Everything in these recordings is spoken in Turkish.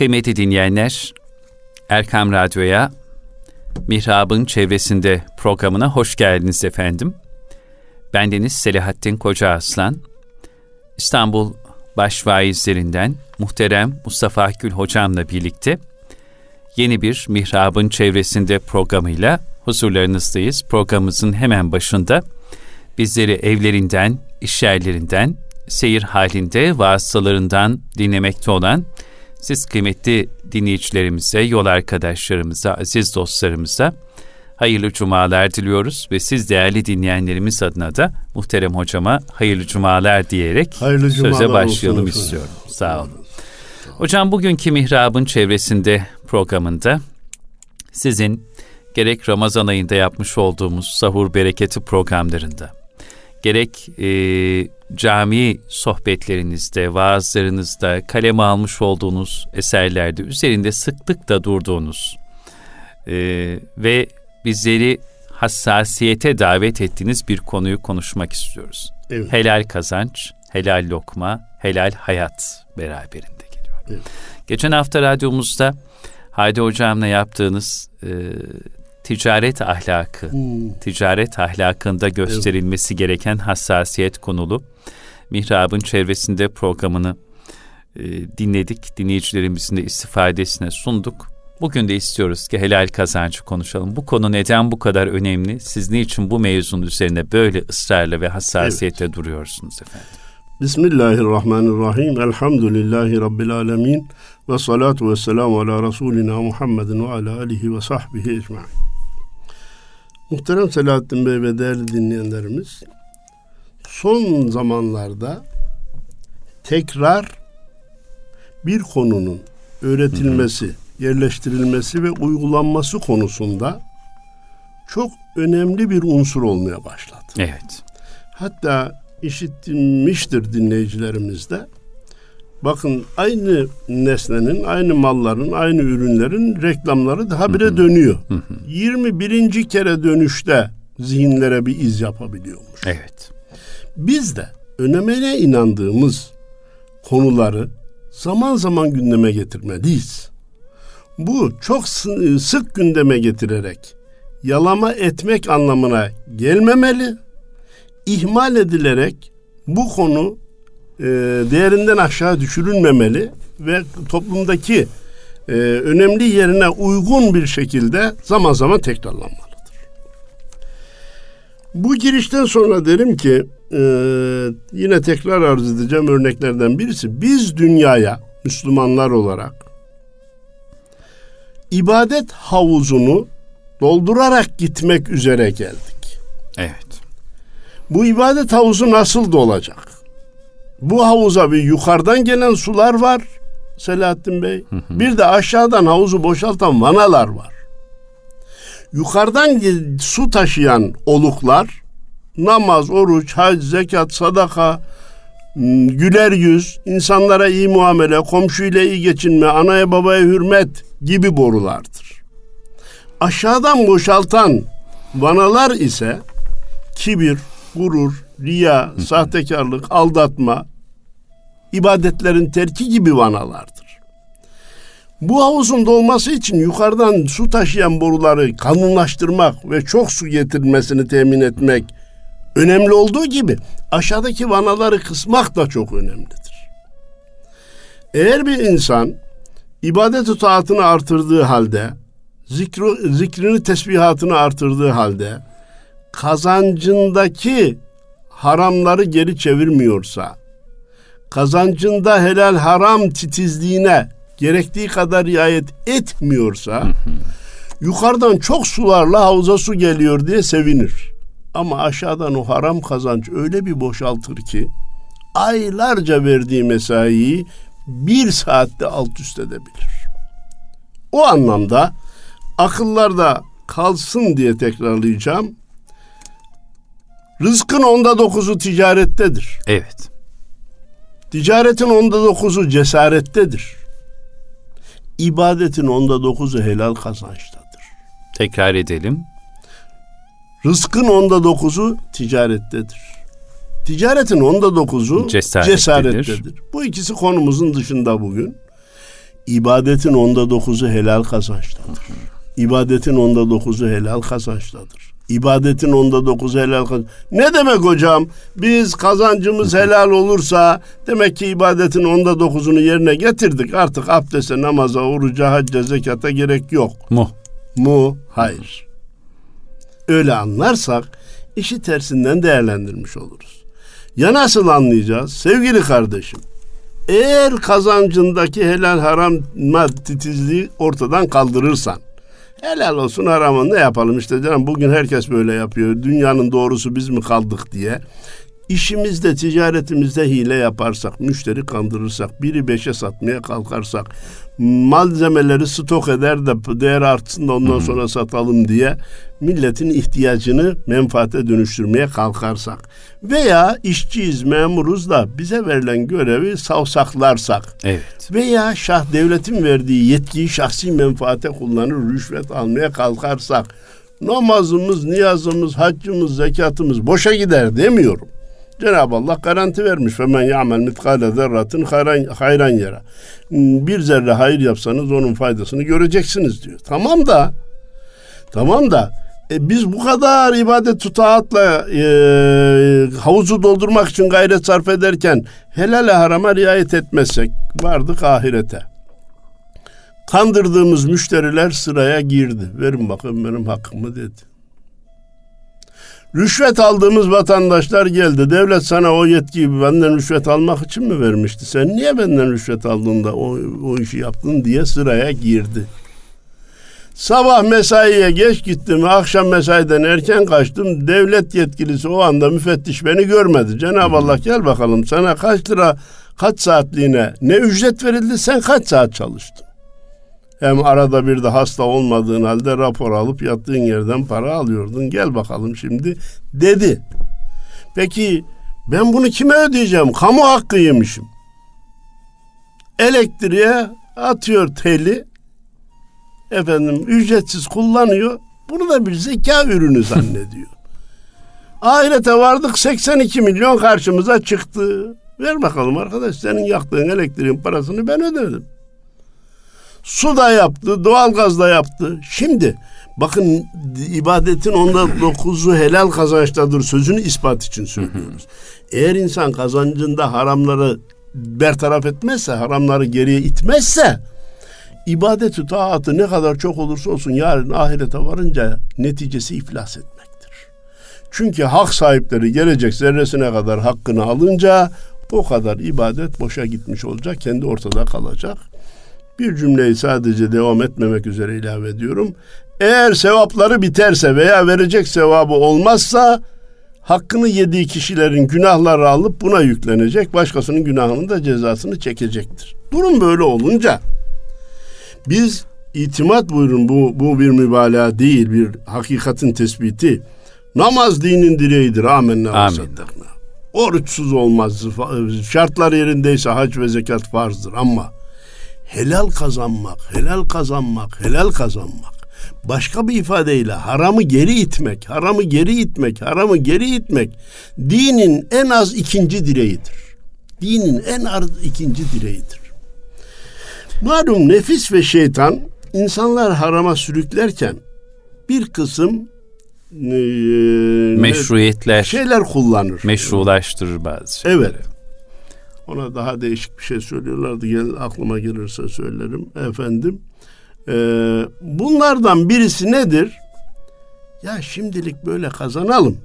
Kıymetli dinleyenler, Erkam Radyo'ya Mihrab'ın çevresinde programına hoş geldiniz efendim. Bendeniz Selahattin Koca Aslan. İstanbul başvaizlerinden muhterem Mustafa Gül hocamla birlikte yeni bir Mihrab'ın çevresinde programıyla huzurlarınızdayız. Programımızın hemen başında bizleri evlerinden, iş yerlerinden, seyir halinde vasıtalarından dinlemekte olan siz kıymetli dinleyicilerimize, yol arkadaşlarımıza, aziz dostlarımıza hayırlı cumalar diliyoruz ve siz değerli dinleyenlerimiz adına da muhterem hocama hayırlı cumalar diyerek hayırlı söze başlayalım olsun istiyorum. Sağ olun. Hocam bugünkü Mihrab'ın çevresinde programında sizin gerek Ramazan ayında yapmış olduğumuz sahur bereketi programlarında gerek e, cami sohbetlerinizde, vaazlarınızda, kaleme almış olduğunuz eserlerde üzerinde sıklıkla durduğunuz e, ve bizleri hassasiyete davet ettiğiniz bir konuyu konuşmak istiyoruz. Evet. Helal kazanç, helal lokma, helal hayat beraberinde geliyor. Evet. Geçen hafta radyomuzda Haydi Hocam'la yaptığınız e, ticaret ahlakı, hmm. ticaret ahlakında gösterilmesi evet. gereken hassasiyet konulu Mihrab'ın çevresinde programını e, dinledik. Dinleyicilerimizin de istifadesine sunduk. Bugün de istiyoruz ki helal kazancı konuşalım. Bu konu neden bu kadar önemli? Siz niçin bu mevzunun üzerine böyle ısrarla ve hassasiyetle evet. duruyorsunuz efendim? Bismillahirrahmanirrahim. Elhamdülillahi Rabbil alemin. Ve salatu ve selamu ala Resulina Muhammedin ve ala alihi ve sahbihi ecma'in. Muhterem Selahattin Bey ve değerli dinleyenlerimiz, son zamanlarda tekrar bir konunun öğretilmesi, yerleştirilmesi ve uygulanması konusunda çok önemli bir unsur olmaya başladı. Evet. Hatta işitmiştir dinleyicilerimiz de. Bakın aynı nesnenin, aynı malların, aynı ürünlerin reklamları daha bire dönüyor. 21. kere dönüşte zihinlere bir iz yapabiliyormuş. Evet. Biz de önemine inandığımız konuları zaman zaman gündeme getirmeliyiz. Bu çok sık gündeme getirerek yalama etmek anlamına gelmemeli. İhmal edilerek bu konu e, değerinden aşağı düşürülmemeli ve toplumdaki e, önemli yerine uygun bir şekilde zaman zaman tekrarlanmalıdır. Bu girişten sonra derim ki e, yine tekrar arz edeceğim örneklerden birisi biz dünyaya Müslümanlar olarak ibadet havuzunu doldurarak gitmek üzere geldik. Evet. Bu ibadet havuzu nasıl dolacak? Bu havuza bir yukarıdan gelen sular var Selahattin Bey. Hı hı. Bir de aşağıdan havuzu boşaltan vanalar var. Yukarıdan su taşıyan oluklar namaz, oruç, hac, zekat, sadaka, güler yüz, insanlara iyi muamele, komşuyla iyi geçinme, anaya babaya hürmet gibi borulardır. Aşağıdan boşaltan vanalar ise kibir, gurur, riya, sahtekarlık, aldatma, ibadetlerin terki gibi vanalardır. Bu havuzun dolması için yukarıdan su taşıyan boruları kanunlaştırmak ve çok su getirmesini temin etmek önemli olduğu gibi aşağıdaki vanaları kısmak da çok önemlidir. Eğer bir insan ibadet taatını artırdığı halde, zikri, zikrini tesbihatını artırdığı halde, kazancındaki haramları geri çevirmiyorsa, kazancında helal haram titizliğine gerektiği kadar riayet etmiyorsa, yukarıdan çok sularla havuza su geliyor diye sevinir. Ama aşağıdan o haram kazanç öyle bir boşaltır ki, aylarca verdiği mesaiyi bir saatte alt üst edebilir. O anlamda akıllarda kalsın diye tekrarlayacağım. Rızkın onda dokuzu ticarettedir. Evet. Ticaretin onda dokuzu cesarettedir. İbadetin onda dokuzu helal kazançtadır. Tekrar edelim. Rızkın onda dokuzu ticarettedir. Ticaretin onda dokuzu cesarettedir. cesarettedir. Bu ikisi konumuzun dışında bugün. İbadetin onda dokuzu helal kazançtadır. İbadetin onda dokuzu helal kazançtadır. İbadetin onda dokuzu helal kazanç. Ne demek hocam? Biz kazancımız helal olursa demek ki ibadetin onda dokuzunu yerine getirdik. Artık abdeste, namaza, oruca, hacca, zekata gerek yok. Mu. Mu? Hayır. Öyle anlarsak işi tersinden değerlendirmiş oluruz. Ya nasıl anlayacağız? Sevgili kardeşim, eğer kazancındaki helal haram titizliği ortadan kaldırırsan, helal olsun haramın ne yapalım işte canım bugün herkes böyle yapıyor. Dünyanın doğrusu biz mi kaldık diye. İşimizde, ticaretimizde hile yaparsak, müşteri kandırırsak, biri beşe satmaya kalkarsak, malzemeleri stok eder de değer artsın da ondan sonra satalım diye milletin ihtiyacını menfaate dönüştürmeye kalkarsak veya işçiyiz, memuruz da bize verilen görevi savsaklarsak Evet. veya şah devletin verdiği yetkiyi şahsi menfaate kullanır, rüşvet almaya kalkarsak namazımız, niyazımız, haccımız, zekatımız boşa gider demiyorum. Cenab-ı Allah garanti vermiş. Femen ya'mel mitkale zerratin hayran, hayran yere. Bir zerre hayır yapsanız onun faydasını göreceksiniz diyor. Tamam da tamam da e, biz bu kadar ibadet tutaatla e, havuzu doldurmak için gayret sarf ederken helale harama riayet etmezsek vardık ahirete. Kandırdığımız müşteriler sıraya girdi. Verin bakın benim hakkımı dedi. Rüşvet aldığımız vatandaşlar geldi. Devlet sana o yetkiyi benden rüşvet almak için mi vermişti? Sen niye benden rüşvet aldın da o, o işi yaptın diye sıraya girdi. Sabah mesaiye geç gittim, akşam mesaiden erken kaçtım. Devlet yetkilisi o anda müfettiş beni görmedi. Cenab-ı Allah gel bakalım sana kaç lira, kaç saatliğine ne ücret verildi, sen kaç saat çalıştın? Hem arada bir de hasta olmadığın halde rapor alıp yattığın yerden para alıyordun. Gel bakalım şimdi dedi. Peki ben bunu kime ödeyeceğim? Kamu hakkı yemişim. Elektriğe atıyor teli. Efendim ücretsiz kullanıyor. Bunu da bir zeka ürünü zannediyor. Ahirete vardık 82 milyon karşımıza çıktı. Ver bakalım arkadaş senin yaktığın elektriğin parasını ben ödedim. Su da yaptı, doğalgaz da yaptı. Şimdi bakın ibadetin onda dokuzu helal kazançtadır sözünü ispat için söylüyoruz. Eğer insan kazancında haramları bertaraf etmezse, haramları geriye itmezse ibadeti taatı ne kadar çok olursa olsun yarın ahirete varınca neticesi iflas etmektir. Çünkü hak sahipleri gelecek zerresine kadar hakkını alınca o kadar ibadet boşa gitmiş olacak, kendi ortada kalacak. Bir cümleyi sadece devam etmemek üzere ilave ediyorum. Eğer sevapları biterse veya verecek sevabı olmazsa hakkını yediği kişilerin günahları alıp buna yüklenecek. Başkasının günahının da cezasını çekecektir. Durum böyle olunca biz itimat buyurun bu, bu bir mübalağa değil bir hakikatin tespiti. Namaz dinin direğidir. Amenna Amin. Oruçsuz olmaz. Şartlar yerindeyse hac ve zekat farzdır ama helal kazanmak, helal kazanmak, helal kazanmak. Başka bir ifadeyle haramı geri itmek, haramı geri itmek, haramı geri itmek dinin en az ikinci direğidir. Dinin en az ikinci direğidir. Malum nefis ve şeytan insanlar harama sürüklerken bir kısım e, Meşruiyetler, şeyler kullanır. meşrulaştırır bazı şeyleri. Evet. Ona daha değişik bir şey söylüyorlardı. Gel aklıma gelirse söylerim. Efendim. E, bunlardan birisi nedir? Ya şimdilik böyle kazanalım.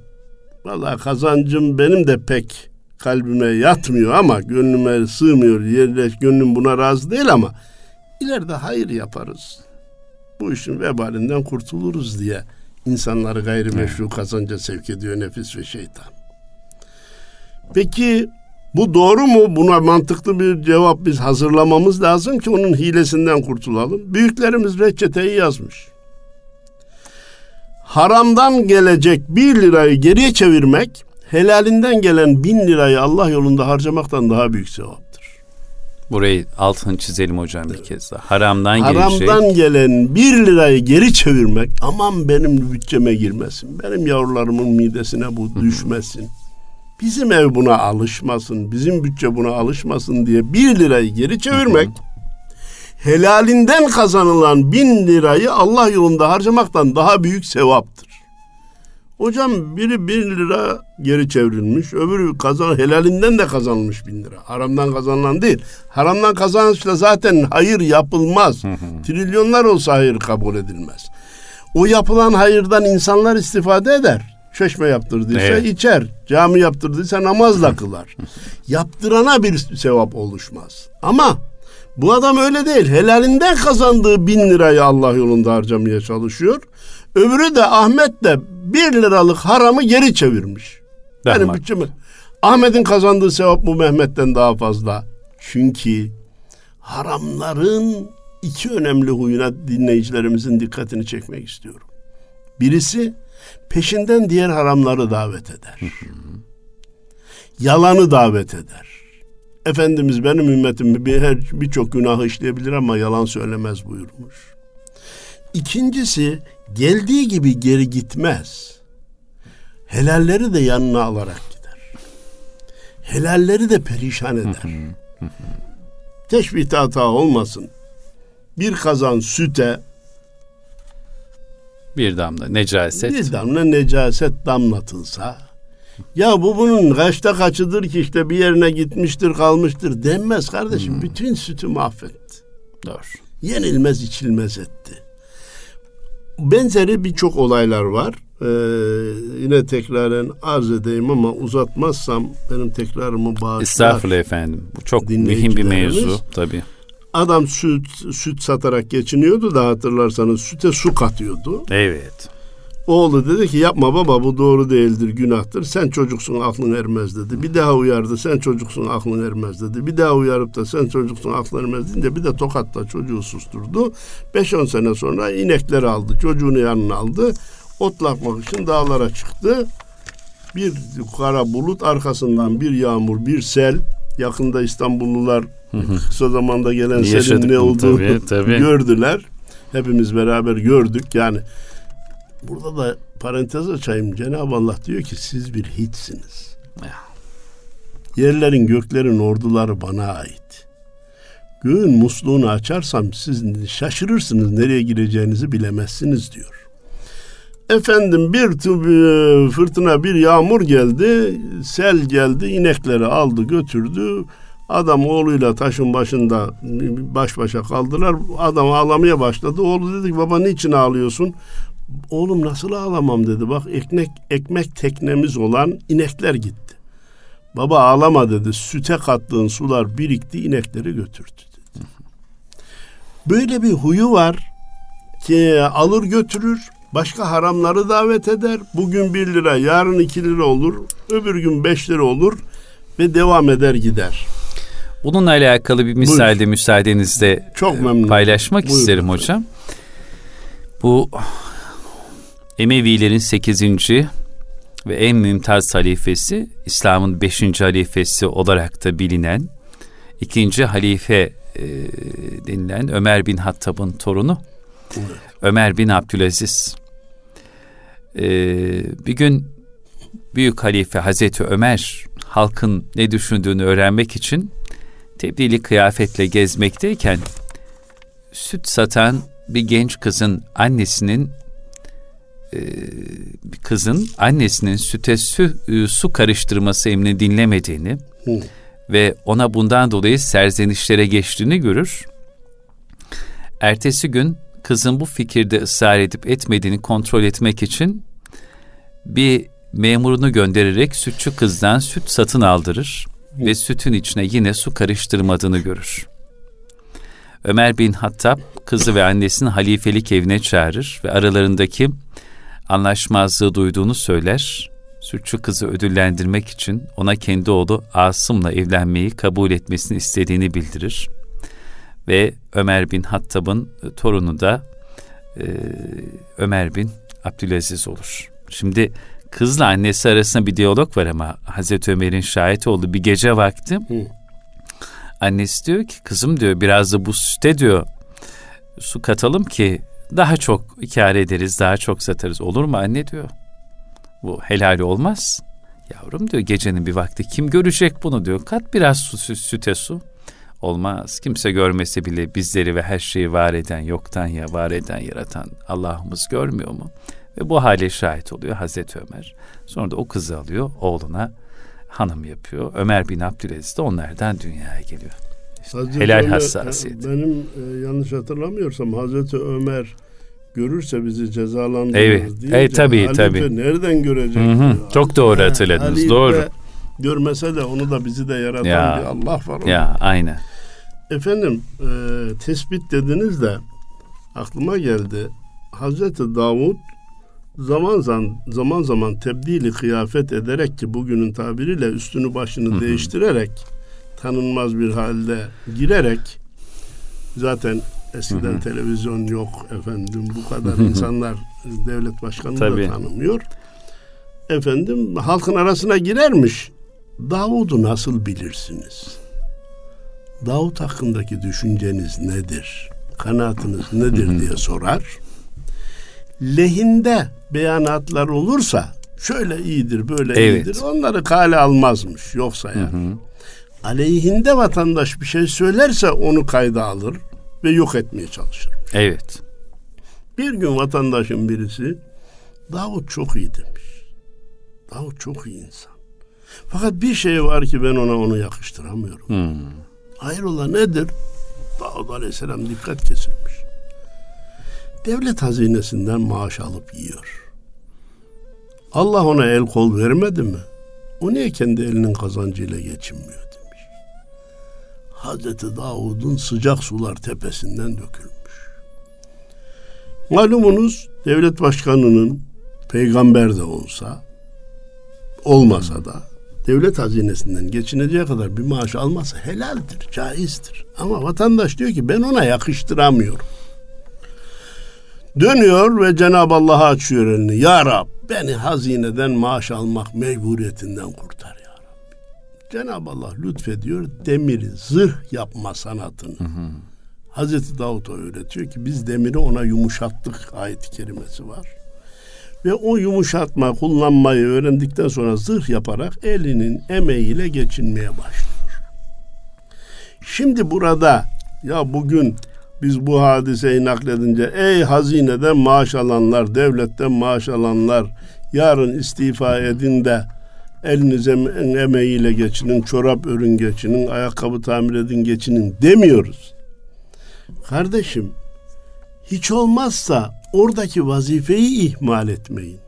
Vallahi kazancım benim de pek kalbime yatmıyor ama gönlüme sığmıyor. Yerleş gönlüm buna razı değil ama ileride hayır yaparız. Bu işin vebalinden kurtuluruz diye insanları gayrimeşru kazanca sevk ediyor nefis ve şeytan. Peki bu doğru mu? Buna mantıklı bir cevap biz hazırlamamız lazım ki onun hilesinden kurtulalım. Büyüklerimiz reçeteyi yazmış. Haramdan gelecek bir lirayı geriye çevirmek, helalinden gelen bin lirayı Allah yolunda harcamaktan daha büyük sevaptır. Burayı altını çizelim hocam bir kez daha. Haramdan, Haramdan gelecek. gelen bir lirayı geri çevirmek, aman benim bütçeme girmesin, benim yavrularımın midesine bu düşmesin. Bizim ev buna alışmasın, bizim bütçe buna alışmasın diye bir lirayı geri çevirmek, helalinden kazanılan bin lirayı Allah yolunda harcamaktan daha büyük sevaptır. Hocam biri bir lira geri çevrilmiş, öbürü kazan helalinden de kazanılmış bin lira. Haramdan kazanılan değil. Haramdan kazanışla zaten hayır yapılmaz. Trilyonlar olsa hayır kabul edilmez. O yapılan hayırdan insanlar istifade eder. Çeşme yaptırdıysa evet. içer. Cami yaptırdıysa namazla kılar. Yaptırana bir sevap oluşmaz. Ama bu adam öyle değil. Helalinden kazandığı bin lirayı Allah yolunda harcamaya çalışıyor. Öbürü de Ahmet de bir liralık haramı geri çevirmiş. Benim bütçemi. Ahmet'in kazandığı sevap bu Mehmet'ten daha fazla. Çünkü haramların iki önemli huyuna dinleyicilerimizin dikkatini çekmek istiyorum. Birisi peşinden diğer haramları davet eder. Yalanı davet eder. Efendimiz benim ümmetim birçok bir günah işleyebilir ama yalan söylemez buyurmuş. İkincisi geldiği gibi geri gitmez. Helalleri de yanına alarak gider. Helalleri de perişan eder. Teşbihte hata olmasın. Bir kazan süte bir damla necaset. Bir damla necaset damlatılsa ya bu bunun kaçta kaçıdır ki işte bir yerine gitmiştir kalmıştır denmez kardeşim. Hmm. Bütün sütü mahvetti. Doğru. Yenilmez içilmez etti. Benzeri birçok olaylar var. Ee, yine tekraren arz edeyim ama uzatmazsam benim tekrarımı bağışlar. Estağfurullah efendim. Bu çok mühim bir mevzu tabii. Adam süt süt satarak geçiniyordu da hatırlarsanız süte su katıyordu. Evet. Oğlu dedi ki yapma baba bu doğru değildir günahtır. Sen çocuksun aklın ermez dedi. Bir daha uyardı sen çocuksun aklın ermez dedi. Bir daha uyarıp da sen çocuksun aklın ermez deyince bir de tokatla çocuğu susturdu. 5-10 sene sonra inekleri aldı çocuğunu yanına aldı. Otlakmak için dağlara çıktı. Bir kara bulut arkasından bir yağmur bir sel yakında İstanbullular kısa zamanda gelen selin ne olduğunu tabii, tabii. gördüler. Hepimiz beraber gördük. Yani burada da parantez açayım. Cenab-ı Allah diyor ki siz bir hiçsiniz. Yerlerin göklerin orduları bana ait. Göğün musluğunu açarsam siz şaşırırsınız nereye gireceğinizi bilemezsiniz diyor. Efendim bir fırtına bir yağmur geldi, sel geldi, inekleri aldı götürdü. Adam oğluyla taşın başında baş başa kaldılar. Adam ağlamaya başladı. Oğlu dedi ki baba niçin ağlıyorsun? Oğlum nasıl ağlamam dedi. Bak ekmek ekmek teknemiz olan inekler gitti. Baba ağlama dedi. Süte kattığın sular birikti inekleri götürdü dedi. Böyle bir huyu var ki alır götürür başka haramları davet eder. Bugün bir lira, yarın iki lira olur, öbür gün beş lira olur ve devam eder gider. Bununla alakalı bir misalde Buyur. müsaadenizle Çok e, memnun. paylaşmak Buyur. isterim hocam. Bu Emevilerin 8. ve en mümtaz halifesi, İslam'ın 5. halifesi olarak da bilinen ikinci halife e, denilen Ömer bin Hattab'ın torunu evet. Ömer bin Abdülaziz. E, bir gün büyük halife Hazreti Ömer halkın ne düşündüğünü öğrenmek için tebdili kıyafetle gezmekteyken süt satan bir genç kızın annesinin e, kızın annesinin süte su, e, su karıştırması emrini dinlemediğini Hı. ve ona bundan dolayı serzenişlere geçtiğini görür. Ertesi gün kızın bu fikirde ısrar edip etmediğini kontrol etmek için bir memurunu göndererek sütçü kızdan süt satın aldırır ve sütün içine yine su karıştırmadığını görür. Ömer bin Hattab kızı ve annesini halifelik evine çağırır ve aralarındaki anlaşmazlığı duyduğunu söyler. Sütçü kızı ödüllendirmek için ona kendi oğlu Asım'la evlenmeyi kabul etmesini istediğini bildirir. Ve Ömer bin Hattab'ın torunu da e, Ömer bin Abdülaziz olur. Şimdi kızla annesi arasında bir diyalog var ama Hazreti Ömer'in şahit olduğu bir gece vakti. Hı. Annesi diyor ki kızım diyor biraz da bu süte diyor su katalım ki daha çok kâr ederiz, daha çok satarız. Olur mu anne diyor. Bu helal olmaz. Yavrum diyor gecenin bir vakti kim görecek bunu diyor. Kat biraz su, süte su. olmaz. Kimse görmese bile bizleri ve her şeyi var eden, yoktan ya var eden, yaratan Allah'ımız görmüyor mu? Ve bu hale şahit oluyor Hazreti Ömer. Sonra da o kızı alıyor, oğluna hanım yapıyor. Ömer bin Abdülaziz de onlardan dünyaya geliyor. İşte helal Ömer, hassasiyet. Benim e, yanlış hatırlamıyorsam Hazreti Ömer görürse bizi cezalandırır evet. deyince evet, tabii, tabii. nereden görecek? Hı hı. Çok doğru hatırladınız. Ali doğru. De, görmese de onu da bizi de yaratan ya, bir Allah var. Ya aynen. Efendim e, tespit dediniz de aklıma geldi. Hazreti Davud zaman zaman zaman zaman tebdili kıyafet ederek ki bugünün tabiriyle üstünü başını Hı-hı. değiştirerek tanınmaz bir halde girerek zaten eskiden Hı-hı. televizyon yok efendim bu kadar insanlar devlet başkanını Tabii. da tanımıyor. Efendim halkın arasına girermiş. Davud'u nasıl bilirsiniz? Davut hakkındaki düşünceniz nedir? Kanaatınız nedir diye sorar. Lehinde beyanatlar olursa şöyle iyidir, böyle evet. iyidir. Onları kale almazmış. Yoksa yani. Aleyhinde vatandaş bir şey söylerse onu kayda alır ve yok etmeye çalışır. Evet. Bir gün vatandaşın birisi Davut çok iyi demiş. Davut çok iyi insan. Fakat bir şey var ki ben ona onu yakıştıramıyorum. Hmm. Hayrola nedir? Davud Aleyhisselam dikkat kesilmiş. Devlet hazinesinden maaş alıp yiyor. Allah ona el kol vermedi mi? O niye kendi elinin kazancıyla geçinmiyor demiş. Hazreti Davud'un sıcak sular tepesinden dökülmüş. Malumunuz devlet başkanının peygamber de olsa olmasa da devlet hazinesinden geçineceği kadar bir maaş alması helaldir, caizdir. Ama vatandaş diyor ki ben ona yakıştıramıyorum. Dönüyor ve Cenab-ı Allah'a açıyor elini. Ya Rab beni hazineden maaş almak mecburiyetinden kurtar ya Rabbi. Cenab-ı Allah lütfediyor demiri zırh yapma sanatını. Hı hı. Hazreti Davut'a öğretiyor ki biz demiri ona yumuşattık ayet-i kerimesi var. Ve o yumuşatma kullanmayı öğrendikten sonra zırh yaparak elinin emeğiyle geçinmeye başlıyor. Şimdi burada ya bugün biz bu hadiseyi nakledince ey hazineden maaş alanlar, devletten maaş alanlar yarın istifa edin de elinize emeğiyle geçinin, çorap örün geçinin, ayakkabı tamir edin geçinin demiyoruz. Kardeşim hiç olmazsa oradaki vazifeyi ihmal etmeyin.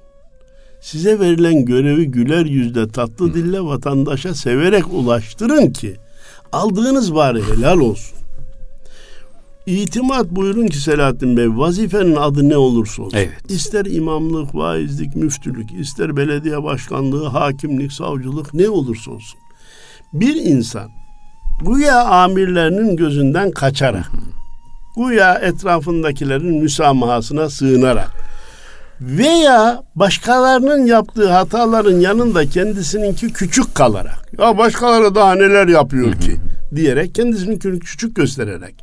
Size verilen görevi güler yüzle tatlı dille vatandaşa severek ulaştırın ki aldığınız bari helal olsun. İtimat buyurun ki Selahattin Bey vazifenin adı ne olursa olsun. Evet. İster imamlık, vaizlik, müftülük, ister belediye başkanlığı, hakimlik, savcılık ne olursa olsun. Bir insan güya amirlerinin gözünden kaçarak güya etrafındakilerin müsamahasına sığınarak veya başkalarının yaptığı hataların yanında kendisininki küçük kalarak ya başkaları daha neler yapıyor ki diyerek kendisini küçük göstererek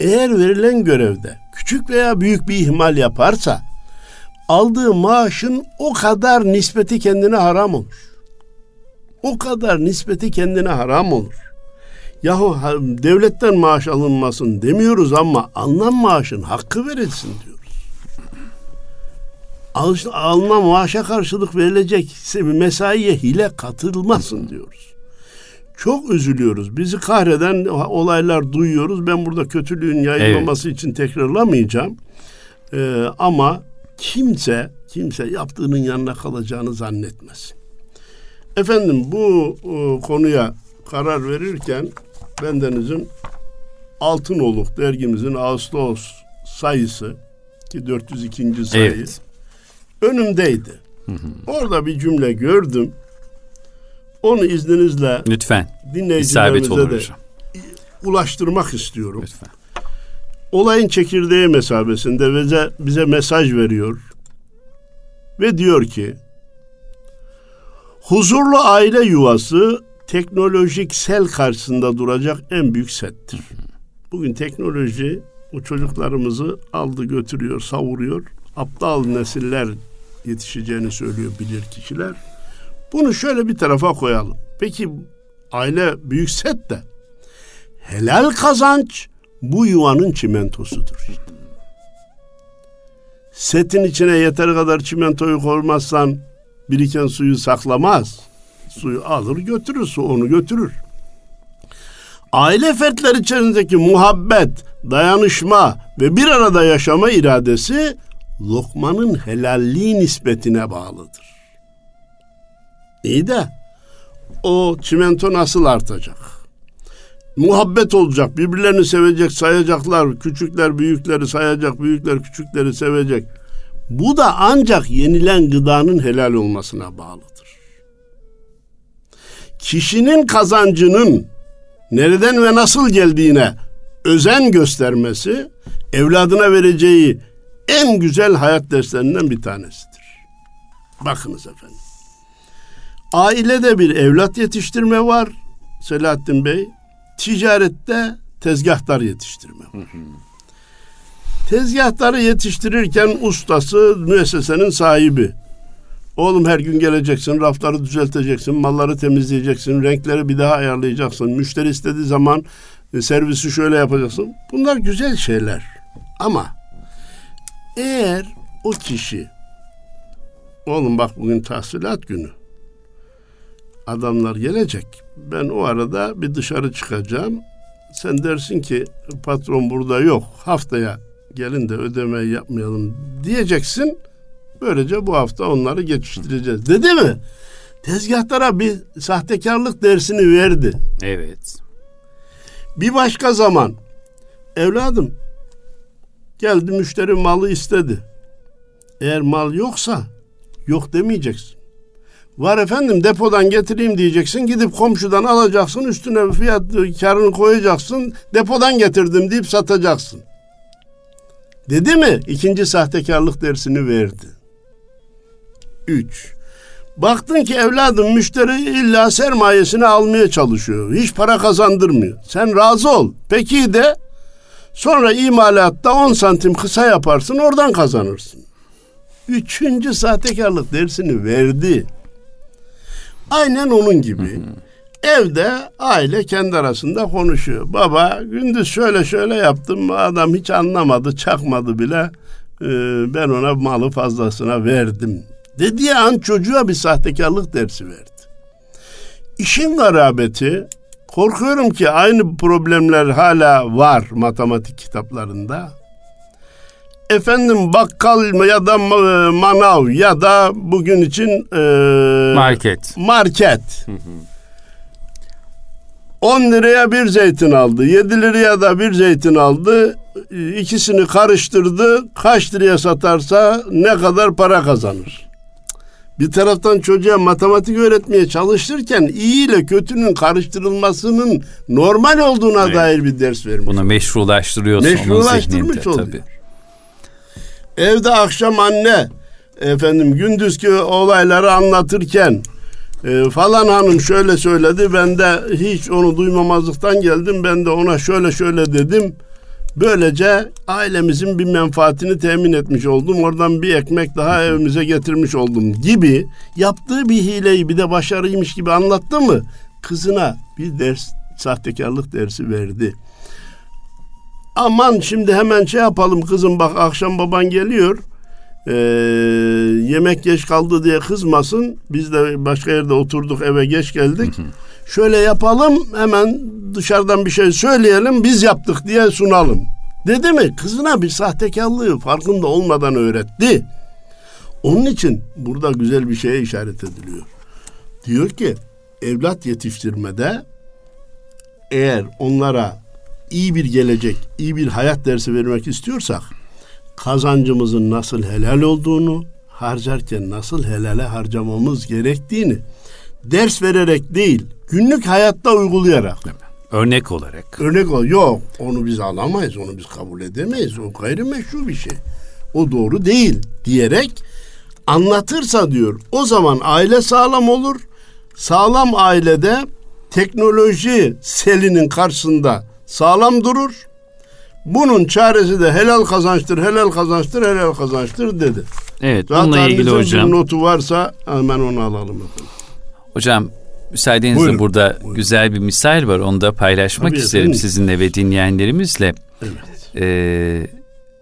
eğer verilen görevde küçük veya büyük bir ihmal yaparsa aldığı maaşın o kadar nispeti kendine haram olur. O kadar nispeti kendine haram olur. Yahu devletten maaş alınmasın demiyoruz ama alınan maaşın hakkı verilsin diyoruz. Alınan maaşa karşılık verilecek mesaiye hile katılmasın diyoruz. Çok üzülüyoruz. Bizi kahreden olaylar duyuyoruz. Ben burada kötülüğün yayılmaması evet. için tekrarlamayacağım. Ee, ama kimse kimse yaptığının yanına kalacağını zannetmesin. Efendim bu e, konuya karar verirken bendenizin Altınoluk dergimizin Ağustos sayısı ki 402. sayı evet. önümdeydi. Hı hı. Orada bir cümle gördüm. Onu izninizle lütfen dinleyicilerimize de hocam. ulaştırmak istiyorum. Lütfen. Olayın çekirdeği mesabesinde bize, bize mesaj veriyor ve diyor ki huzurlu aile yuvası teknolojik sel karşısında duracak en büyük settir. Bugün teknoloji o çocuklarımızı aldı götürüyor, savuruyor. Aptal nesiller yetişeceğini söylüyor bilir kişiler. Bunu şöyle bir tarafa koyalım. Peki aile büyük set de Helal kazanç bu yuvanın çimentosudur işte. Setin içine yeteri kadar çimentoyu koymazsan biriken suyu saklamaz. Suyu alır götürür, su onu götürür. Aile fertleri içerisindeki muhabbet, dayanışma ve bir arada yaşama iradesi lokmanın helalliği nispetine bağlıdır. İyi de o çimento nasıl artacak? Muhabbet olacak, birbirlerini sevecek, sayacaklar, küçükler büyükleri sayacak, büyükler küçükleri sevecek. Bu da ancak yenilen gıdanın helal olmasına bağlıdır. Kişinin kazancının nereden ve nasıl geldiğine özen göstermesi evladına vereceği en güzel hayat derslerinden bir tanesidir. Bakınız efendim. Ailede bir evlat yetiştirme var Selahattin Bey. Ticarette tezgahtar yetiştirme var. Tezgahtarı yetiştirirken ustası müessesenin sahibi. Oğlum her gün geleceksin, rafları düzelteceksin, malları temizleyeceksin, renkleri bir daha ayarlayacaksın. Müşteri istediği zaman e, servisi şöyle yapacaksın. Bunlar güzel şeyler. Ama eğer o kişi oğlum bak bugün tahsilat günü adamlar gelecek. Ben o arada bir dışarı çıkacağım. Sen dersin ki patron burada yok. Haftaya gelin de ödemeyi yapmayalım diyeceksin. Böylece bu hafta onları geçiştireceğiz. Dedi mi? Tezgahtara bir sahtekarlık dersini verdi. Evet. Bir başka zaman evladım geldi müşteri malı istedi. Eğer mal yoksa yok demeyeceksin. Var efendim depodan getireyim diyeceksin. Gidip komşudan alacaksın. Üstüne fiyat karını koyacaksın. Depodan getirdim deyip satacaksın. Dedi mi? İkinci sahtekarlık dersini verdi. Üç. Baktın ki evladım müşteri illa sermayesini almaya çalışıyor. Hiç para kazandırmıyor. Sen razı ol. Peki de sonra imalatta 10 santim kısa yaparsın oradan kazanırsın. Üçüncü sahtekarlık dersini verdi. Aynen onun gibi. Evde aile kendi arasında konuşuyor. Baba gündüz şöyle şöyle yaptım. Adam hiç anlamadı, çakmadı bile. Ee, ben ona malı fazlasına verdim. Dediği an çocuğa bir sahtekarlık dersi verdi. İşin garabeti korkuyorum ki aynı problemler hala var matematik kitaplarında. Efendim bakkal ya da manav ya da bugün için e, market. Market. 10 liraya bir zeytin aldı. 7 liraya da bir zeytin aldı. İkisini karıştırdı. Kaç liraya satarsa ne kadar para kazanır. Bir taraftan çocuğa matematik öğretmeye çalışırken iyi ile kötünün karıştırılmasının normal olduğuna evet. dair bir ders vermiş. Bunu meşrulaştırıyorsun Meşrulaştırmış zihninde, tabii. Evde akşam anne efendim gündüzki olayları anlatırken e, falan hanım şöyle söyledi ben de hiç onu duymamazlıktan geldim ben de ona şöyle şöyle dedim. Böylece ailemizin bir menfaatini temin etmiş oldum. Oradan bir ekmek daha evimize getirmiş oldum gibi yaptığı bir hileyi bir de başarıymış gibi anlattı mı? Kızına bir ders sahtekarlık dersi verdi. Aman şimdi hemen şey yapalım kızım bak akşam baban geliyor. Ee, yemek geç kaldı diye kızmasın. Biz de başka yerde oturduk eve geç geldik. Şöyle yapalım hemen dışarıdan bir şey söyleyelim biz yaptık diye sunalım. Dedi mi? Kızına bir sahtekarlığı farkında olmadan öğretti. Onun için burada güzel bir şeye işaret ediliyor. Diyor ki evlat yetiştirmede eğer onlara iyi bir gelecek, iyi bir hayat dersi vermek istiyorsak kazancımızın nasıl helal olduğunu, harcarken nasıl helale harcamamız gerektiğini ders vererek değil, günlük hayatta uygulayarak. Örnek olarak. Örnek ol. Yok, onu biz alamayız, onu biz kabul edemeyiz. O gayrimeşru bir şey. O doğru değil diyerek anlatırsa diyor. O zaman aile sağlam olur. Sağlam ailede teknoloji selinin karşısında sağlam durur. Bunun çaresi de helal kazançtır, helal kazançtır, helal kazançtır dedi. Evet, Zaten bununla ilgili hocam. notu varsa hemen onu alalım efendim. Hocam müsaadenizle buyurun, burada buyurun. güzel bir misal var. Onu da paylaşmak Tabii isterim efendim. sizinle ve dinleyenlerimizle. Evet. Ee,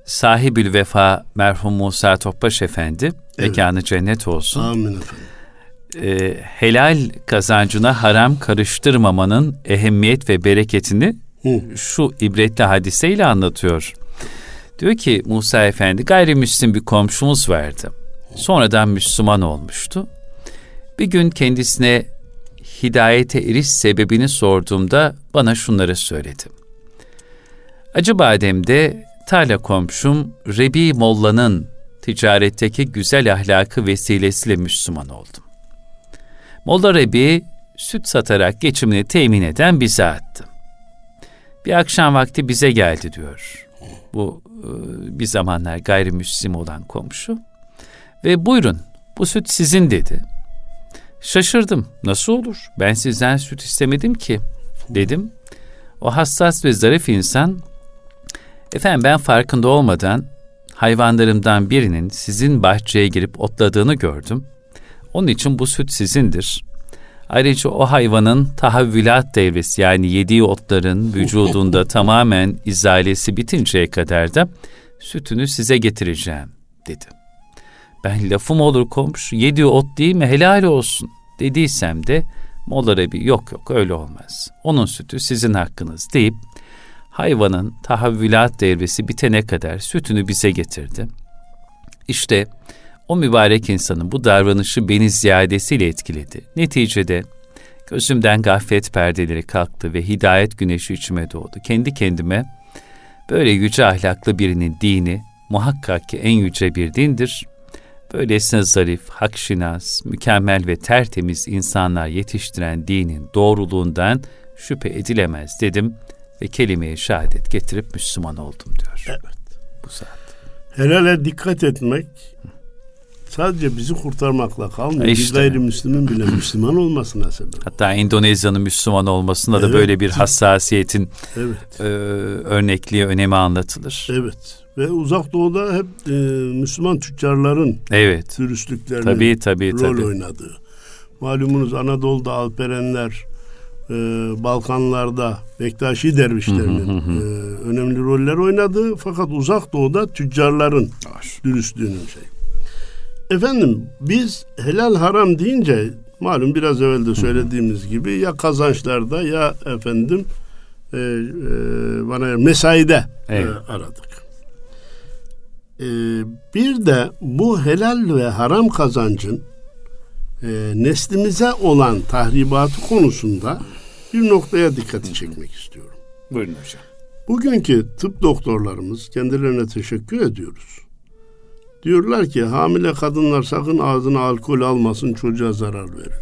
sahibül vefa merhum Musa Topbaş Efendi evet. mekanı cennet olsun. Amin efendim. Ee, helal kazancına haram karıştırmamanın ehemmiyet ve bereketini Şu ibretli hadiseyle anlatıyor. Diyor ki Musa Efendi gayrimüslim bir komşumuz vardı. Sonradan Müslüman olmuştu. Bir gün kendisine hidayete eriş sebebini sorduğumda bana şunları söyledi. Acıbadem'de tarla komşum Rebi Molla'nın ticaretteki güzel ahlakı vesilesiyle Müslüman oldum. Molla Rebi süt satarak geçimini temin eden bir zattı. Bir akşam vakti bize geldi diyor. Bu e, bir zamanlar gayrimüslim olan komşu. Ve buyurun bu süt sizin dedi. Şaşırdım. Nasıl olur? Ben sizden süt istemedim ki dedim. O hassas ve zarif insan efendim ben farkında olmadan hayvanlarımdan birinin sizin bahçeye girip otladığını gördüm. Onun için bu süt sizindir. Ayrıca o hayvanın tahavvülat devresi yani yediği otların vücudunda tamamen izalesi bitinceye kadar da sütünü size getireceğim dedi. Ben lafım olur komşu yediği ot değil mi helal olsun dediysem de Molla bir yok yok öyle olmaz. Onun sütü sizin hakkınız deyip hayvanın tahavvülat devresi bitene kadar sütünü bize getirdi. İşte o mübarek insanın bu davranışı beni ziyadesiyle etkiledi. Neticede gözümden gaflet perdeleri kalktı ve hidayet güneşi içime doğdu. Kendi kendime böyle yüce ahlaklı birinin dini muhakkak ki en yüce bir dindir. Böylesine zarif, hakşinas, mükemmel ve tertemiz insanlar yetiştiren dinin doğruluğundan şüphe edilemez dedim ve kelimeye şehadet getirip Müslüman oldum diyor. Evet. Bu saat. Helale dikkat etmek sadece bizi kurtarmakla kalmıyor. İşte. Bir gayrimüslimin bile Müslüman olmasına sebep. Hatta Endonezya'nın Müslüman olmasında evet. da böyle bir hassasiyetin evet. e, örnekliği, önemi anlatılır. Evet. Ve uzak doğuda hep e, Müslüman tüccarların evet. dürüstlüklerinin tabii, tabii, rol tabii. oynadığı. Malumunuz Anadolu'da Alperenler, e, Balkanlarda Bektaşi dervişlerinin e, önemli roller oynadı. Fakat uzak doğuda tüccarların dürüstlüğünün şey. Efendim biz helal haram deyince malum biraz evvel de söylediğimiz gibi ya kazançlarda ya efendim e, e, bana mesaide evet. e, aradık. E, bir de bu helal ve haram kazancın e, neslimize olan tahribatı konusunda bir noktaya dikkati çekmek istiyorum. Buyurun hocam. Bugünkü tıp doktorlarımız kendilerine teşekkür ediyoruz. Diyorlar ki hamile kadınlar sakın ağzına alkol almasın çocuğa zarar verir.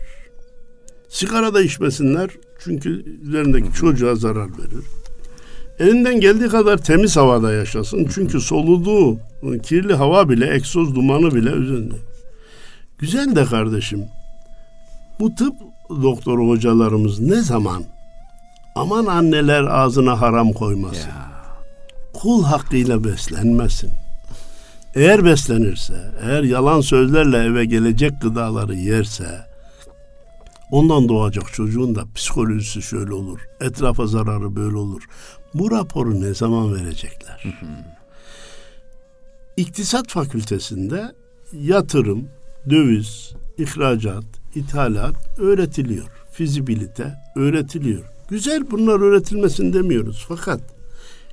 Sigara da içmesinler çünkü üzerindeki çocuğa zarar verir. Elinden geldiği kadar temiz havada yaşasın. Çünkü soluduğu kirli hava bile, egzoz dumanı bile üzerinde. Güzel de kardeşim. Bu tıp doktoru hocalarımız ne zaman aman anneler ağzına haram koymasın. Ya. Kul hakkıyla beslenmesin. Eğer beslenirse, eğer yalan sözlerle eve gelecek gıdaları yerse, ondan doğacak çocuğun da psikolojisi şöyle olur, etrafa zararı böyle olur. Bu raporu ne zaman verecekler? İktisat fakültesinde yatırım, döviz, ihracat, ithalat öğretiliyor. Fizibilite öğretiliyor. Güzel bunlar öğretilmesin demiyoruz. Fakat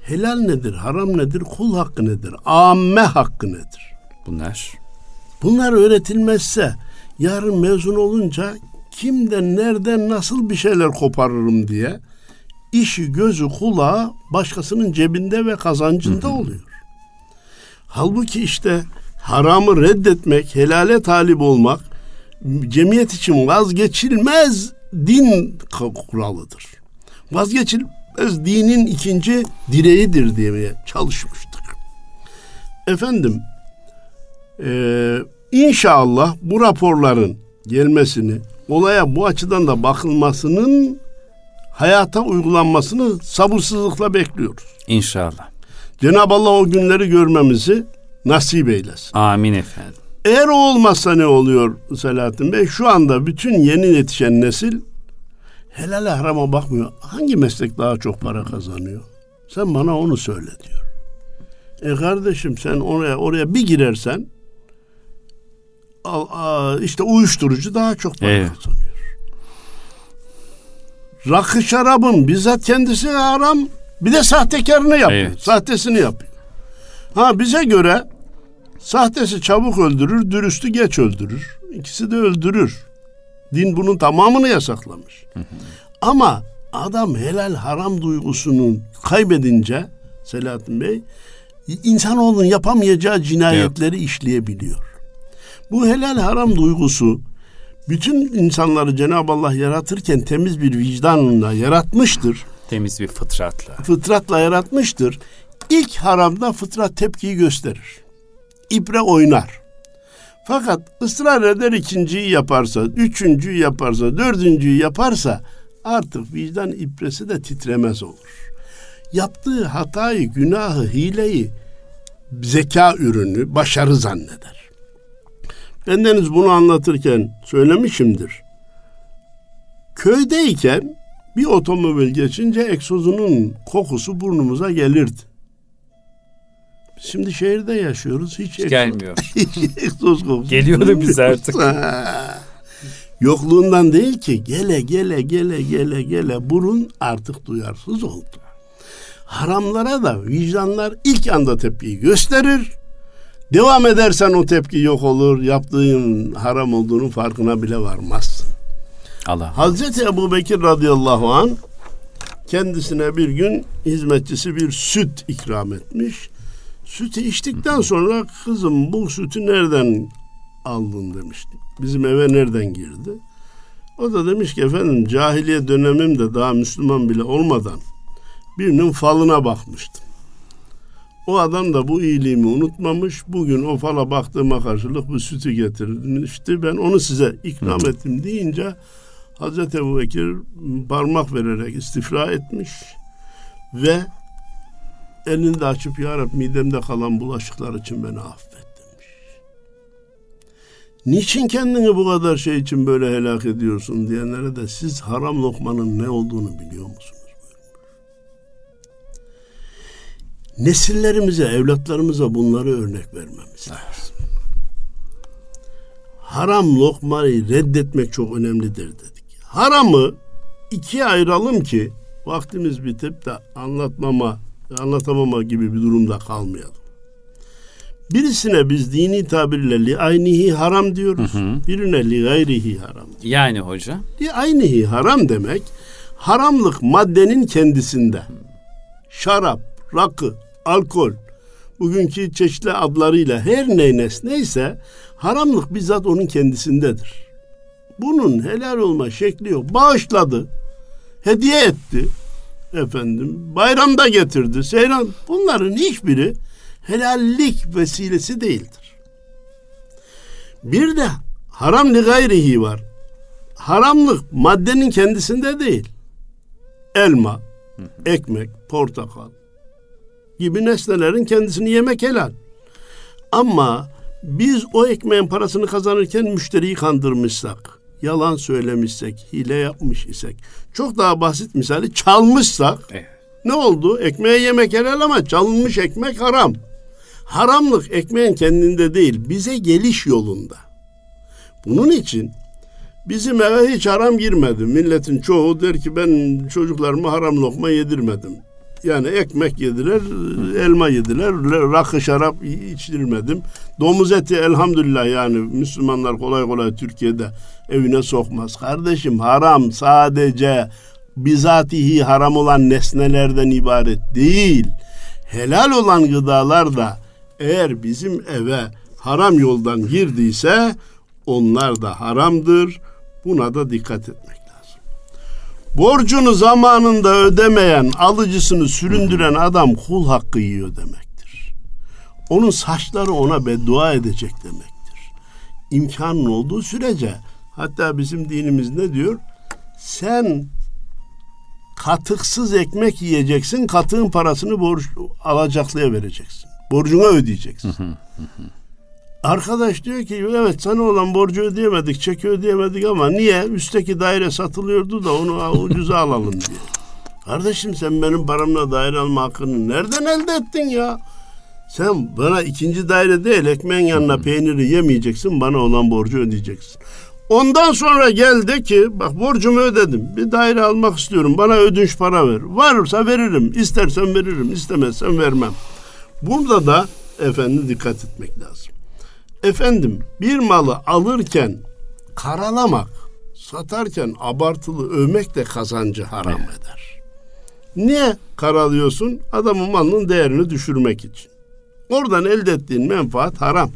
helal nedir, haram nedir, kul hakkı nedir, amme hakkı nedir? Bunlar. Bunlar öğretilmezse yarın mezun olunca kimden, nereden, nasıl bir şeyler koparırım diye işi, gözü, kulağı başkasının cebinde ve kazancında hı hı. oluyor. Halbuki işte haramı reddetmek, helale talip olmak cemiyet için vazgeçilmez din kuralıdır. Vazgeçilmez dinin ikinci direğidir diye çalışmıştık. Efendim, e, inşallah bu raporların gelmesini, olaya bu açıdan da bakılmasının hayata uygulanmasını sabırsızlıkla bekliyoruz. İnşallah. Cenab-ı Allah o günleri görmemizi nasip eylesin. Amin efendim. Eğer o olmazsa ne oluyor Selahattin Bey? Şu anda bütün yeni yetişen nesil Helale harama bakmıyor. Hangi meslek daha çok para kazanıyor? Sen bana onu söyle diyor. E kardeşim sen oraya oraya bir girersen al, a, işte uyuşturucu daha çok para Evet. kazanıyor. Rakı şarabın bizzat kendisi haram bir de sahtekarını yapıyor. Evet. Sahtesini yapıyor. Ha bize göre sahtesi çabuk öldürür, dürüstü geç öldürür. İkisi de öldürür. Din bunun tamamını yasaklamış. Ama adam helal haram duygusunu kaybedince Selahattin Bey insanoğlunun yapamayacağı cinayetleri işleyebiliyor. Bu helal haram duygusu bütün insanları Cenab-ı Allah yaratırken temiz bir vicdanla yaratmıştır. Temiz bir fıtratla. Fıtratla yaratmıştır. İlk haramda fıtrat tepkiyi gösterir. İbre oynar. Fakat ısrar eder ikinciyi yaparsa, üçüncüyü yaparsa, dördüncüyü yaparsa artık vicdan ibresi de titremez olur. Yaptığı hatayı, günahı, hileyi zeka ürünü, başarı zanneder. Bendeniz bunu anlatırken söylemişimdir. Köydeyken bir otomobil geçince egzozunun kokusu burnumuza gelirdi. Şimdi şehirde yaşıyoruz. Hiç, egzoz- Gelmiyor. egzoz kokusu. Geliyordu biz artık. Yokluğundan değil ki gele gele gele gele gele burun artık duyarsız oldu. Haramlara da vicdanlar ilk anda tepkiyi gösterir. Devam edersen o tepki yok olur. Yaptığın haram olduğunun farkına bile varmazsın. Allah. Hazreti Ebu Bekir radıyallahu an kendisine bir gün hizmetçisi bir süt ikram etmiş. Sütü içtikten sonra kızım bu sütü nereden aldın demişti. Bizim eve nereden girdi? O da demiş ki efendim cahiliye dönemimde daha Müslüman bile olmadan birinin falına bakmıştım. O adam da bu iyiliğimi unutmamış. Bugün o fala baktığıma karşılık bu sütü getirmişti. Ben onu size ikram ettim deyince Hazreti Ebu Bekir parmak vererek istifra etmiş ve elini de açıp Ya Rabbi midemde kalan bulaşıklar için beni affet demiş. Niçin kendini bu kadar şey için böyle helak ediyorsun diyenlere de siz haram lokmanın ne olduğunu biliyor musunuz? Nesillerimize, evlatlarımıza bunları örnek vermemiz lazım. Haram lokmayı reddetmek çok önemlidir dedik. Haramı ikiye ayıralım ki vaktimiz bitip de anlatmama, anlatamama gibi bir durumda kalmayalım. Birisine biz dini tabirle li aynihi haram diyoruz. Birine li gayrihi haram. Yani hoca. Li aynihi haram demek haramlık maddenin kendisinde. Şarap, rakı, alkol, bugünkü çeşitli adlarıyla her ne nesneyse haramlık bizzat onun kendisindedir. Bunun helal olma şekli yok. Bağışladı, hediye etti, efendim bayramda getirdi, seyran bunların hiçbiri helallik vesilesi değildir. Bir de haram li gayrihi var. Haramlık maddenin kendisinde değil. Elma, ekmek, portakal gibi nesnelerin kendisini yemek helal. Ama biz o ekmeğin parasını kazanırken müşteriyi kandırmışsak, yalan söylemişsek, hile yapmış isek, çok daha basit misali çalmışsak Evet. ne oldu? Ekmeğe yemek helal ama çalınmış ekmek haram. Haramlık ekmeğin kendinde değil, bize geliş yolunda. Bunun için bizim eve hiç haram girmedi. Milletin çoğu der ki ben çocuklarıma haram lokma yedirmedim. Yani ekmek yediler, elma yediler, rakı şarap içirmedim. Domuz eti elhamdülillah yani Müslümanlar kolay kolay Türkiye'de evine sokmaz. Kardeşim haram sadece bizatihi haram olan nesnelerden ibaret değil. Helal olan gıdalar da eğer bizim eve haram yoldan girdiyse onlar da haramdır. Buna da dikkat etmek. Borcunu zamanında ödemeyen, alıcısını süründüren adam kul hakkı yiyor demektir. Onun saçları ona beddua edecek demektir. İmkanın olduğu sürece hatta bizim dinimiz ne diyor? Sen katıksız ekmek yiyeceksin, katığın parasını borç alacaklıya vereceksin. Borcuna ödeyeceksin. Arkadaş diyor ki evet sana olan borcu ödeyemedik, çeki ödeyemedik ama niye? Üstteki daire satılıyordu da onu ucuza alalım diyor. Kardeşim sen benim paramla daire alma hakkını nereden elde ettin ya? Sen bana ikinci daire değil ekmeğin yanına peyniri yemeyeceksin bana olan borcu ödeyeceksin. Ondan sonra geldi ki bak borcumu ödedim. Bir daire almak istiyorum. Bana ödünç para ver. Varsa veririm. İstersen veririm. istemezsem vermem. Burada da efendim dikkat etmek lazım. Efendim bir malı alırken karalamak, satarken abartılı övmek de kazancı haram eder. Niye karalıyorsun? Adamın malının değerini düşürmek için. Oradan elde ettiğin menfaat haram.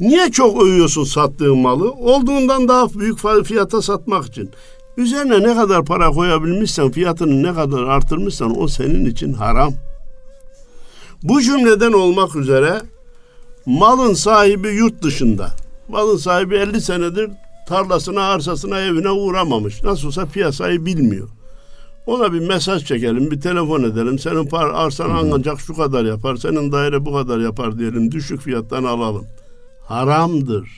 Niye çok övüyorsun sattığın malı? Olduğundan daha büyük fiyata satmak için. Üzerine ne kadar para koyabilmişsen, fiyatını ne kadar artırmışsan o senin için haram. Bu cümleden olmak üzere malın sahibi yurt dışında. Malın sahibi 50 senedir tarlasına, arsasına, evine uğramamış. Nasıl olsa piyasayı bilmiyor. Ona bir mesaj çekelim, bir telefon edelim. Senin par arsan ancak şu kadar yapar, senin daire bu kadar yapar diyelim. Düşük fiyattan alalım. Haramdır.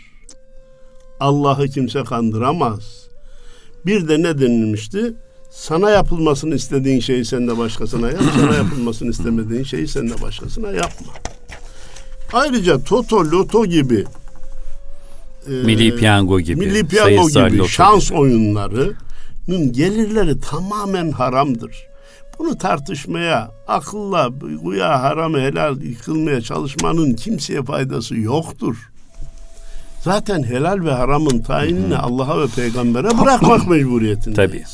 Allah'ı kimse kandıramaz. Bir de ne denilmişti? Sana yapılmasını istediğin şeyi sen de başkasına yap. Sana yapılmasını istemediğin şeyi sen de başkasına yapma. Ayrıca Toto, Loto gibi e, Milli Piyango gibi, Milli Piyango gibi şans gibi. oyunlarının gelirleri tamamen haramdır. Bunu tartışmaya, akılla, güya haram helal yıkılmaya çalışmanın kimseye faydası yoktur. Zaten helal ve haramın tayinini Allah'a ve peygambere bırakmak mecburiyetindeyiz. Tabii.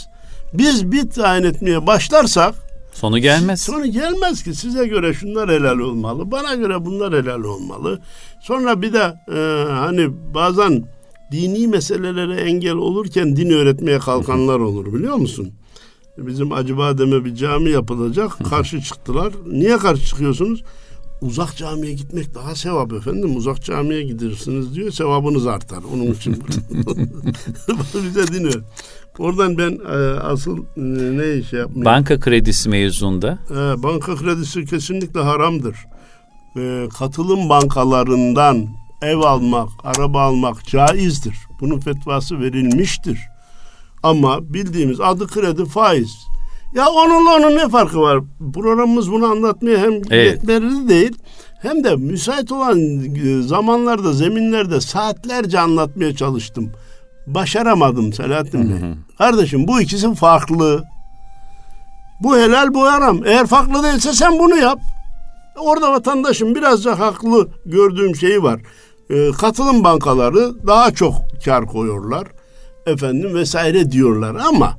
Biz bir tayin etmeye başlarsak Sonu gelmez. Sonu gelmez ki size göre şunlar helal olmalı. Bana göre bunlar helal olmalı. Sonra bir de e, hani bazen dini meselelere engel olurken din öğretmeye kalkanlar olur biliyor musun? Bizim Acıbadem'e bir cami yapılacak. Karşı çıktılar. Niye karşı çıkıyorsunuz? Uzak camiye gitmek daha sevap efendim. Uzak camiye gidersiniz diyor. Sevabınız artar. Onun için bize din öğret. Oradan ben e, asıl e, ne iş yapmayayım? Banka kredisi mevzunda. E, banka kredisi kesinlikle haramdır. E, katılım bankalarından ev almak, araba almak caizdir. Bunun fetvası verilmiştir. Ama bildiğimiz adı kredi faiz. Ya onunla onun ne farkı var? Programımız bunu anlatmaya hem evet. yetmeli değil hem de müsait olan e, zamanlarda, zeminlerde saatlerce anlatmaya çalıştım. Başaramadım Selahattin Bey. Kardeşim bu ikisi farklı. Bu helal bu haram. Eğer farklı değilse sen bunu yap. Orada vatandaşın birazcık haklı gördüğüm şeyi var. Ee, katılım bankaları daha çok kar koyuyorlar. Efendim vesaire diyorlar ama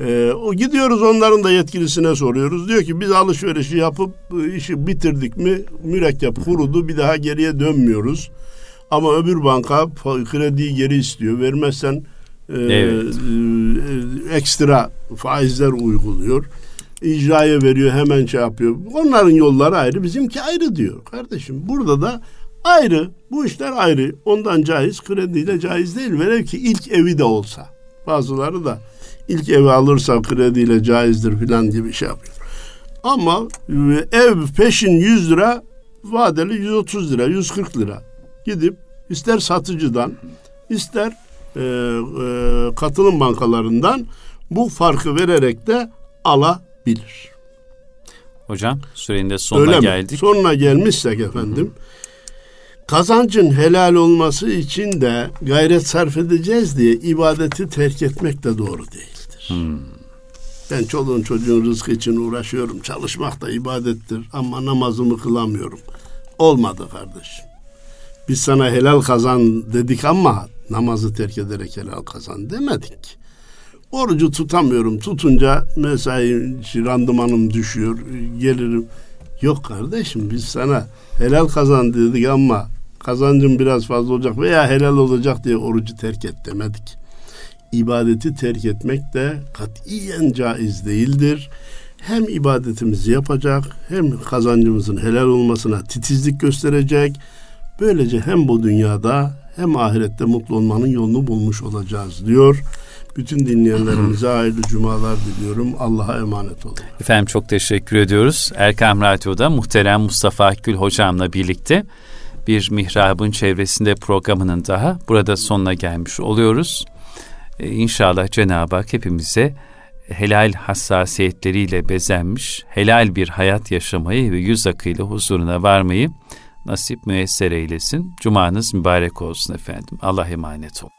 e, o gidiyoruz onların da yetkilisine soruyoruz. Diyor ki biz alışverişi yapıp işi bitirdik mi mürekkep kurudu bir daha geriye dönmüyoruz. Ama öbür banka krediyi geri istiyor. Vermezsen e, evet. e, ekstra faizler uyguluyor. İcraya veriyor hemen şey yapıyor. Onların yolları ayrı bizimki ayrı diyor. Kardeşim burada da ayrı. Bu işler ayrı. Ondan caiz krediyle caiz değil. Velev ki ilk evi de olsa. Bazıları da ilk evi alırsa krediyle caizdir filan gibi şey yapıyor. Ama ev peşin 100 lira vadeli 130 lira 140 lira gidip ister satıcıdan ister e, e, katılım bankalarından bu farkı vererek de alabilir. Hocam sürenin de sonuna Öyle geldik. Mi? Sonuna gelmişsek efendim kazancın helal olması için de gayret sarf edeceğiz diye ibadeti terk etmek de doğru değildir. Hmm. Ben çoluğun çocuğun rızkı için uğraşıyorum. Çalışmak da ibadettir ama namazımı kılamıyorum. Olmadı kardeşim. Biz sana helal kazan dedik ama namazı terk ederek helal kazan demedik. Orucu tutamıyorum. Tutunca mesai randımanım düşüyor. Gelirim. Yok kardeşim biz sana helal kazan dedik ama kazancın biraz fazla olacak veya helal olacak diye orucu terk et demedik. İbadeti terk etmek de katiyen caiz değildir. Hem ibadetimizi yapacak hem kazancımızın helal olmasına titizlik gösterecek Böylece hem bu dünyada hem ahirette mutlu olmanın yolunu bulmuş olacağız diyor. Bütün dinleyenlerimize hayırlı cumalar diliyorum. Allah'a emanet olun. Efendim çok teşekkür ediyoruz. Erkam Radyo'da muhterem Mustafa Akgül hocamla birlikte bir mihrabın çevresinde programının daha burada sonuna gelmiş oluyoruz. Ee, inşallah Cenab-ı Hak hepimize helal hassasiyetleriyle bezenmiş, helal bir hayat yaşamayı ve yüz akıyla huzuruna varmayı nasip müyesser eylesin. Cumanız mübarek olsun efendim. Allah emanet olun.